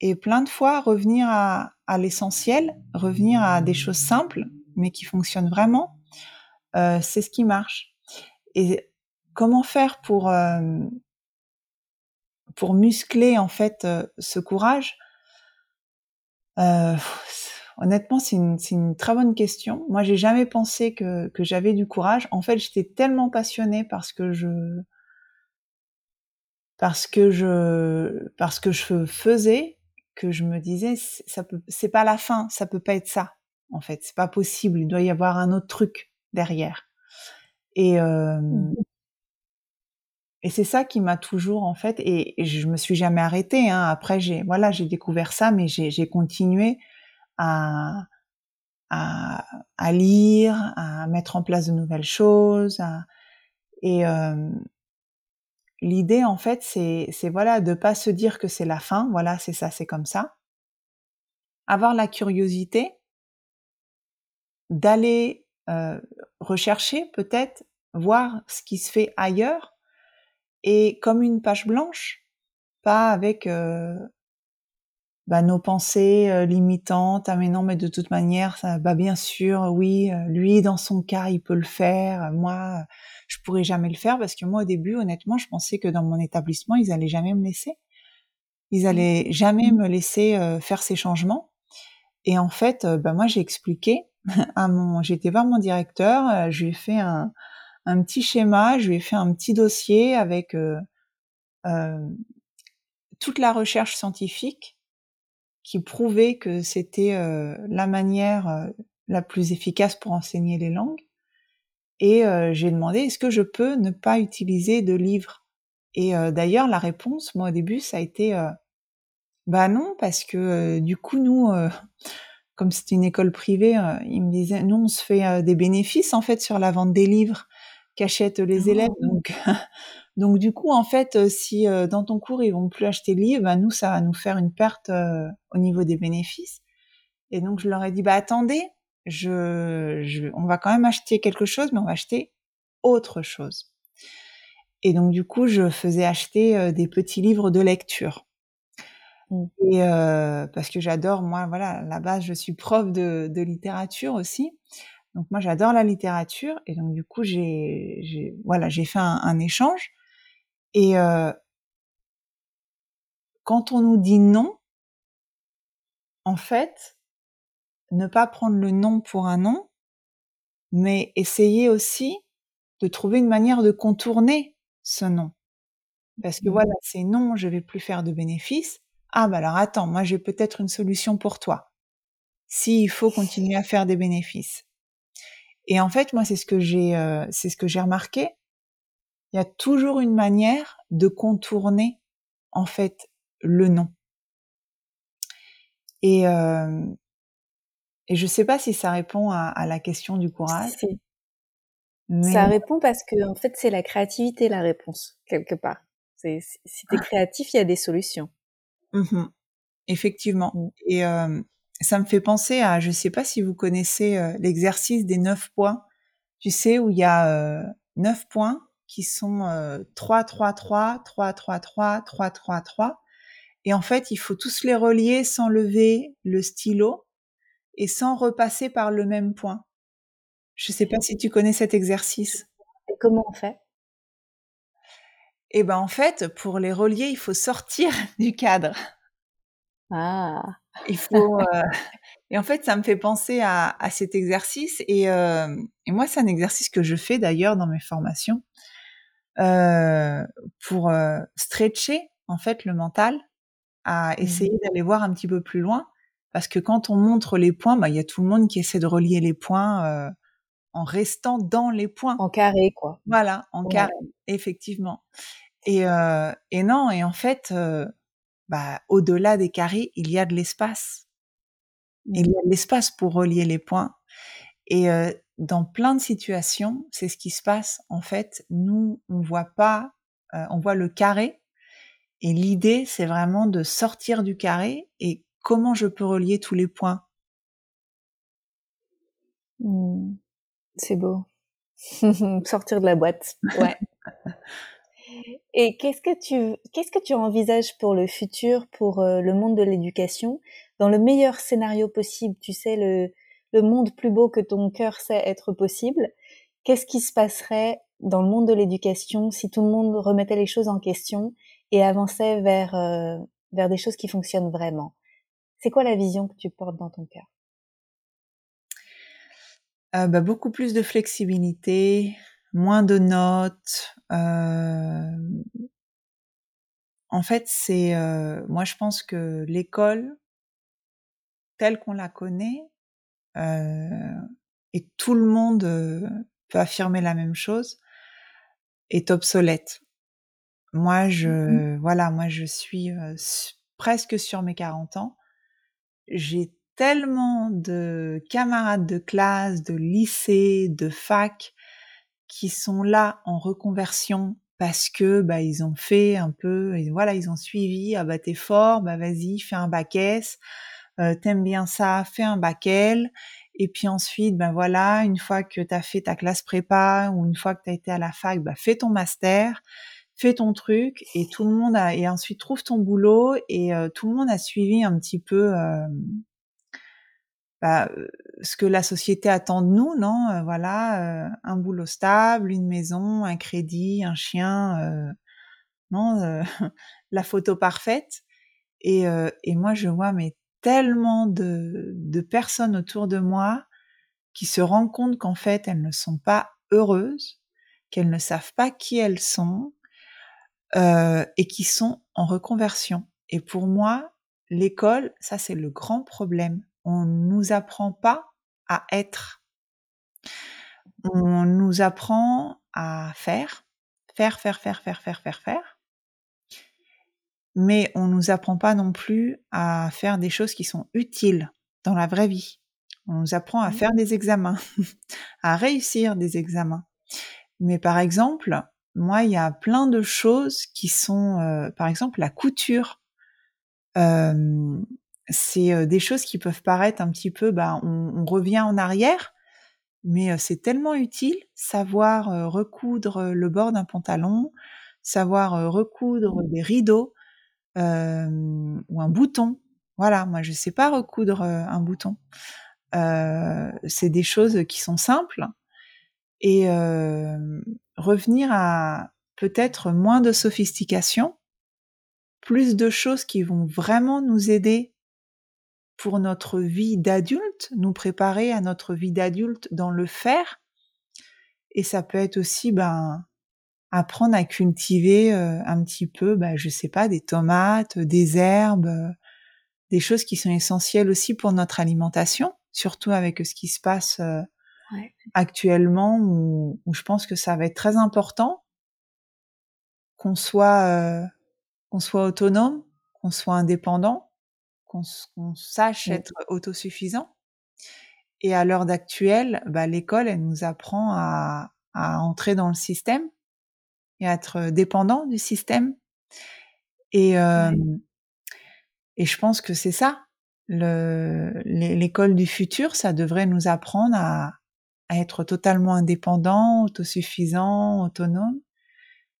Et plein de fois, revenir à, à l'essentiel, revenir à des choses simples, mais qui fonctionnent vraiment, euh, c'est ce qui marche. Et comment faire pour, euh, pour muscler en fait euh, ce courage? Honnêtement, c'est une, une, très bonne question. Moi, j'ai jamais pensé que, que j'avais du courage. En fait, j'étais tellement passionnée parce que je, parce que je parce que je faisais que je me disais ça peut c'est pas la fin ça peut pas être ça en fait. C'est pas possible il doit y avoir un autre truc derrière. Et euh, et c'est ça qui m'a toujours en fait et, et, je me suis jamais arrêtée hein. après j'ai voilà j'ai découvert ça mais j'ai continué à, à, à lire à mettre en place de nouvelles choses à, et euh, l'idée en fait c'est c'est voilà de pas se dire que c'est la fin voilà c'est ça c'est comme ça. Avoir la curiosité d'aller euh, rechercher peut-être voir ce qui se fait ailleurs et comme une page blanche pas avec euh, bah, nos pensées euh, limitantes ah mais non mais de toute manière ça bah bien sûr oui euh, lui dans son cas il peut le faire moi je pourrais jamais le faire parce que moi au début honnêtement je pensais que dans mon établissement ils allaient jamais me laisser. Ils mmh. allaient jamais me laisser euh, faire ces changements. Et en fait bah moi j'ai expliqué à mon j'étais voir mon directeur je lui ai fait un, un petit schéma je lui ai fait un petit dossier avec toute la recherche scientifique qui prouvait que c'était euh, la manière euh, la plus efficace pour enseigner les langues. Et euh, j'ai demandé est-ce que je peux ne pas utiliser de livres? Et d'ailleurs, la réponse, moi au début, ça a été bah non, parce que du coup, nous, comme c'était une école privée, ils me disaient nous, on se fait des bénéfices en fait sur la vente des livres qu'achètent les élèves. Ah. Donc, donc du coup, en fait, euh, si euh, dans ton cours ils vont plus acheter de livres, bah, nous ça va nous faire une perte euh, au niveau des bénéfices. Et donc je leur ai dit bah attendez, je, je, on va quand même acheter quelque chose, mais on va acheter autre chose. Et donc du coup, je faisais acheter des petits livres de lecture. Mmh. Et parce que j'adore, moi, voilà, à la base, je suis prof de, de littérature aussi. Donc moi, j'adore la littérature. Et donc du coup, j'ai, voilà, j'ai fait un, un échange. Et euh, quand on nous dit non, en fait, ne pas prendre le non pour un non, mais essayer aussi de trouver une manière de contourner ce non. Parce que mmh. voilà, c'est non, je vais plus faire de bénéfices. Ah bah alors attends, moi j'ai peut-être une solution pour toi. S'il faut continuer à faire des bénéfices. Et en fait, moi c'est ce que j'ai, euh, c'est ce que j'ai remarqué, il y a toujours une manière de contourner en fait le non. Et, euh, Et je sais pas si ça répond à, la question du courage. Ça répond parce que en fait c'est la créativité la réponse quelque part. si tu es créatif, il y a des solutions. Mmh Effectivement. Mmh. Et ça me fait penser à, je sais pas si vous connaissez l'exercice des neuf points. Tu sais où il y a neuf points qui sont 3, 3, 3, 3, 3, 3, 3, 3, 3. Et en fait, il faut tous les relier sans lever le stylo et sans repasser par le même point. Je ne sais pas si tu connais cet exercice. Et comment on fait? Eh ben en fait, pour les relier, il faut sortir du cadre. Ah. Il faut. Euh, et en fait, ça me fait penser à, cet exercice. Euh, et, moi, c'est un exercice que je fais d'ailleurs dans mes formations euh, pour stretcher en fait le mental, à mmh essayer d'aller voir un petit peu plus loin. Parce que quand on montre les points, bah, il y a tout le monde qui essaie de relier les points en restant dans les points. En carré, quoi. Voilà, en carré, effectivement. Et, et non, et en fait, bah, au-delà des carrés, il y a de l'espace. Il y a de l'espace pour relier les points. Et dans plein de situations, c'est ce qui se passe. En fait, nous, on voit pas, on voit le carré. Et l'idée, c'est vraiment de sortir du carré et comment je peux relier tous les points? Mmh. C'est beau. Sortir de la boîte. Ouais. Et qu'est-ce que tu qu'est-ce que tu envisages pour le futur, pour euh, le monde de l'éducation, dans le meilleur scénario possible, tu sais le le monde plus beau que ton cœur sait être possible. Qu'est-ce qui se passerait dans le monde de l'éducation si tout le monde remettait les choses en question et avançait vers euh, vers des choses qui fonctionnent vraiment? C'est quoi la vision que tu portes dans ton cœur? Euh, bah, beaucoup plus de flexibilité, moins de notes. Euh... En fait, c'est euh, moi je pense que l'école telle qu'on la connaît et tout le monde peut affirmer la même chose est obsolète. Moi je mmh voilà, moi je suis presque sur mes 40 ans. J'ai tellement de camarades de classe, de lycée, de fac qui sont là en reconversion parce que bah ils ont fait un peu voilà ils ont suivi ah bah t'es fort bah vas-y fais un bac S euh, t'aimes bien ça fais un bac L et puis ensuite ben voilà une fois que t'as fait ta classe prépa ou une fois que t'as été à la fac bah fais ton master fais ton truc et tout le monde a et ensuite trouve ton boulot et euh, tout le monde a suivi un petit peu euh, bah, ce que la société attend de nous, non Voilà, un boulot stable, une maison, un crédit, un chien, non La photo parfaite. Et, et moi, je vois mais tellement de, de personnes autour de moi qui se rendent compte qu'en fait, elles ne sont pas heureuses, qu'elles ne savent pas qui elles sont euh, et qui sont en reconversion. Et pour moi, l'école, ça c'est le grand problème on nous apprend pas à être. On nous apprend à faire, faire, faire, faire, faire, faire, faire, faire. Mais on nous apprend pas non plus à faire des choses qui sont utiles dans la vraie vie. On nous apprend à mmh. faire des examens, à réussir des examens. Mais par exemple, moi, il y a plein de choses qui sont, euh, par exemple, la couture. Euh, c'est des choses qui peuvent paraître un petit peu, bah, on, revient en arrière, mais c'est tellement utile, savoir recoudre le bord d'un pantalon, savoir recoudre des rideaux ou un bouton. Voilà, moi je sais pas recoudre un bouton. c'est des choses qui sont simples et revenir à peut-être moins de sophistication, plus de choses qui vont vraiment nous aider pour notre vie d'adulte, nous préparer à notre vie d'adulte dans le faire. Et ça peut être aussi ben apprendre à cultiver euh, un petit peu, ben, je sais pas, des tomates, des herbes, euh, des choses qui sont essentielles aussi pour notre alimentation, surtout avec ce qui se passe euh, actuellement, où, où, je pense que ça va être très important qu'on soit qu'on soit autonome, qu'on soit indépendant qu'on sache être autosuffisant. Et à l'heure d'actuelle, bah, l'école, elle nous apprend à, à entrer dans le système et à être dépendant du système. Et, euh, et je pense que c'est ça. L'école du futur, ça devrait nous apprendre à, à être totalement indépendant, autosuffisant, autonome,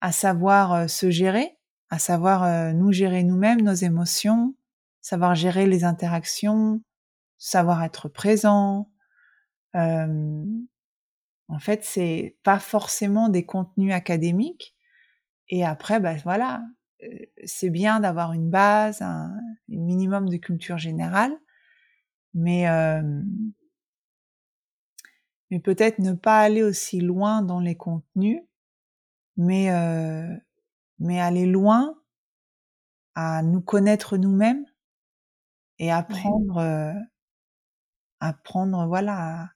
à savoir euh, se gérer, à savoir euh, nous gérer nous-mêmes, nos émotions, savoir gérer les interactions, savoir être présent. Euh, en fait, c'est pas forcément des contenus académiques. Et après, ben voilà, c'est bien d'avoir une base, un, minimum de culture générale, mais mais peut-être ne pas aller aussi loin dans les contenus, mais mais aller loin à nous connaître nous-mêmes et apprendre, apprendre, voilà,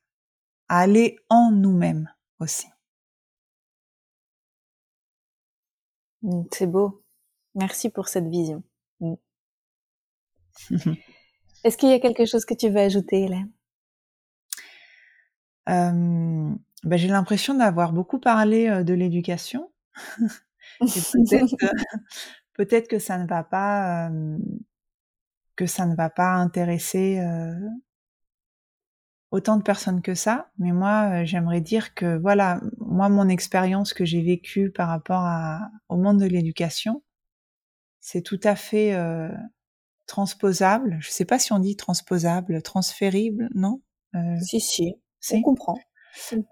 à, aller en nous-mêmes aussi. Mmh, c'est beau. Merci pour cette vision. Mmh. Est-ce qu'il y a quelque chose que tu veux ajouter, Hélène? Euh, ben, J'ai l'impression d'avoir beaucoup parlé de l'éducation. peut-être que ça ne va pas que ça ne va pas intéresser autant de personnes que ça, mais moi j'aimerais dire que voilà, moi mon expérience que j'ai vécue par rapport à, au monde de l'éducation, c'est tout à fait transposable. Je sais pas si on dit transposable, transférible, non Si si, on comprend.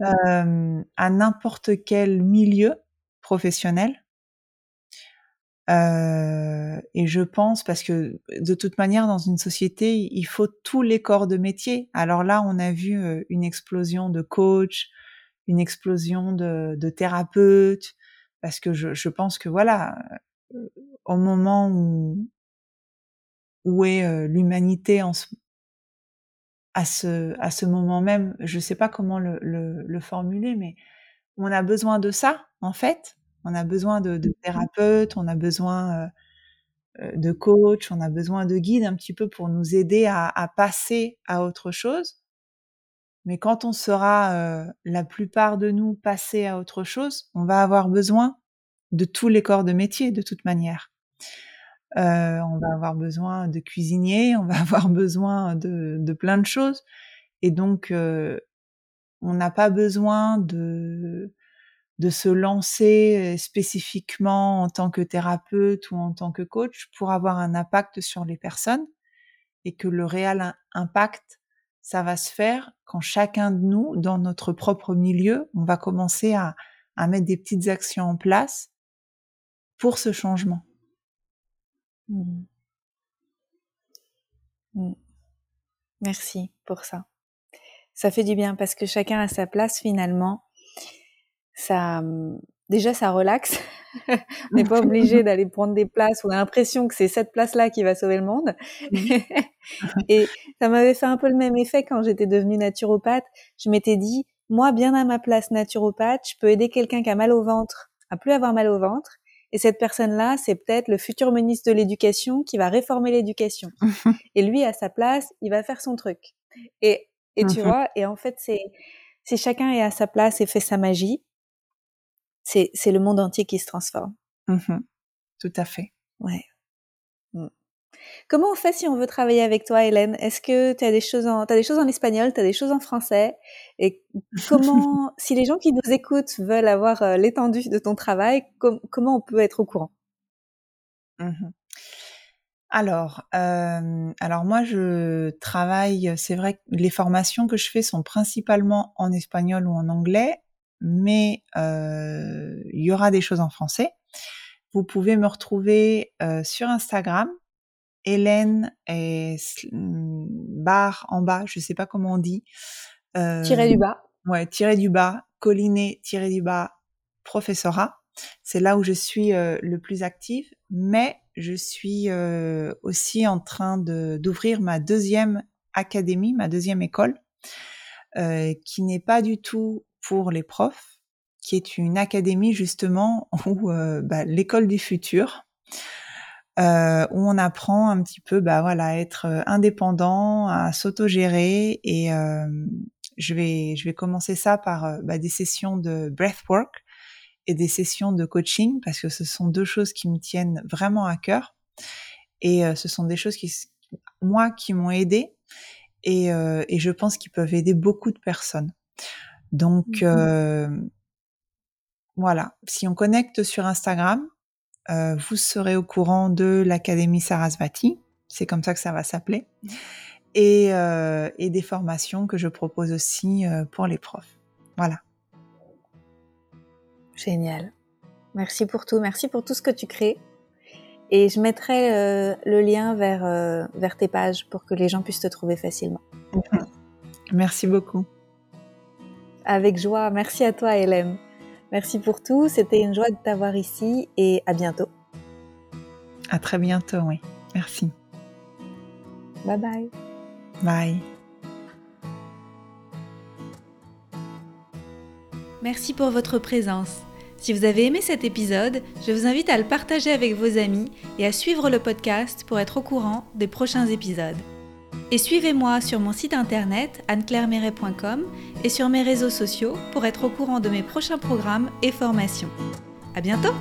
à n'importe quel milieu professionnel. Euh, et je pense parce que de toute manière dans une société il faut tous les corps de métier. Alors là on a vu euh, une explosion de coachs, une explosion de, thérapeutes parce que je, pense que voilà euh, au moment où où est l'humanité à ce à ce moment même, je sais pas comment le formuler, mais on a besoin de ça en fait on a besoin de, de mmh thérapeutes, on a besoin euh, euh, de coachs, on a besoin de guides un petit peu pour nous aider à, à passer à autre chose. Mais quand on sera euh, la plupart de nous passés à autre chose, on va avoir besoin de tous les corps de métier de toute manière. Euh, on va avoir besoin de cuisiniers, on va avoir besoin de, de plein de choses. Et donc, euh, on n'a pas besoin de de se lancer spécifiquement en tant que thérapeute ou en tant que coach pour avoir un impact sur les personnes et que le réel impact, ça va se faire quand chacun de nous, dans notre propre milieu, on va commencer à, à mettre des petites actions en place pour ce changement. Mmh. Mmh. Merci pour ça. Ça fait du bien parce que chacun a sa place finalement ça, déjà, ça relaxe. on n'est pas obligé d'aller prendre des places. On a l'impression que c'est cette place-là qui va sauver le monde. et ça m'avait fait un peu le même effet quand j'étais devenue naturopathe. Je m'étais dit, moi, bien à ma place naturopathe, je peux aider quelqu'un qui a mal au ventre à plus avoir mal au ventre. Et cette personne-là, c'est peut-être le futur ministre de l'éducation qui va réformer l'éducation. et lui, à sa place, il va faire son truc. Et, et tu vois, et en fait, c'est, si chacun est à sa place et fait sa magie, c'est le monde entier qui se transforme. Mmh Tout à fait. Ouais. Mmh. Comment on fait si on veut travailler avec toi, Hélène? Est-ce que tu as des choses en as des choses en espagnol, tu as des choses en français? Et comment, si les gens qui nous écoutent veulent avoir euh, l'étendue de ton travail, comment on peut être au courant? Mmh Alors, euh, alors moi, je travaille. C'est vrai que les formations que je fais sont principalement en espagnol ou en anglais mais euh, il y aura des choses en français. Vous pouvez me retrouver euh, sur Instagram, Hélène et barre en bas, je sais pas comment on dit. Euh, tiré du bas. Ouais, tiré du bas, colliné, tiré du bas, professorat. C'est là où je suis euh, le plus active, mais je suis euh, aussi en train de d'ouvrir ma deuxième académie, ma deuxième école, euh, qui n'est pas du tout pour les profs, qui est une académie justement où euh, bah, l'école du futur, euh, où on apprend un petit peu, bah voilà, à être euh, indépendant, à s'autogérer. Et euh, je vais, je vais commencer ça par bah, des sessions de breathwork et des sessions de coaching parce que ce sont deux choses qui me tiennent vraiment à cœur. Et ce sont des choses qui, moi, qui m'ont aidé et, et je pense qu'ils peuvent aider beaucoup de personnes. Donc mmh voilà, si on connecte sur Instagram, euh, vous serez au courant de l'Académie Sarasvati, c'est comme ça que ça va s'appeler, et, euh, et, des formations que je propose aussi pour les profs. Voilà. Génial. Merci pour tout, merci pour tout ce que tu crées. Et je mettrai le lien vers, vers tes pages pour que les gens puissent te trouver facilement. Merci beaucoup. Avec joie. Merci à toi, Hélène. Merci pour tout. C'était une joie de t'avoir ici et à bientôt. À très bientôt, oui. Merci. Bye bye. Bye. Merci pour votre présence. Si vous avez aimé cet épisode, je vous invite à le partager avec vos amis et à suivre le podcast pour être au courant des prochains épisodes. Et suivez-moi sur mon site internet anneclairemeret.com et sur mes réseaux sociaux pour être au courant de mes prochains programmes et formations. À bientôt!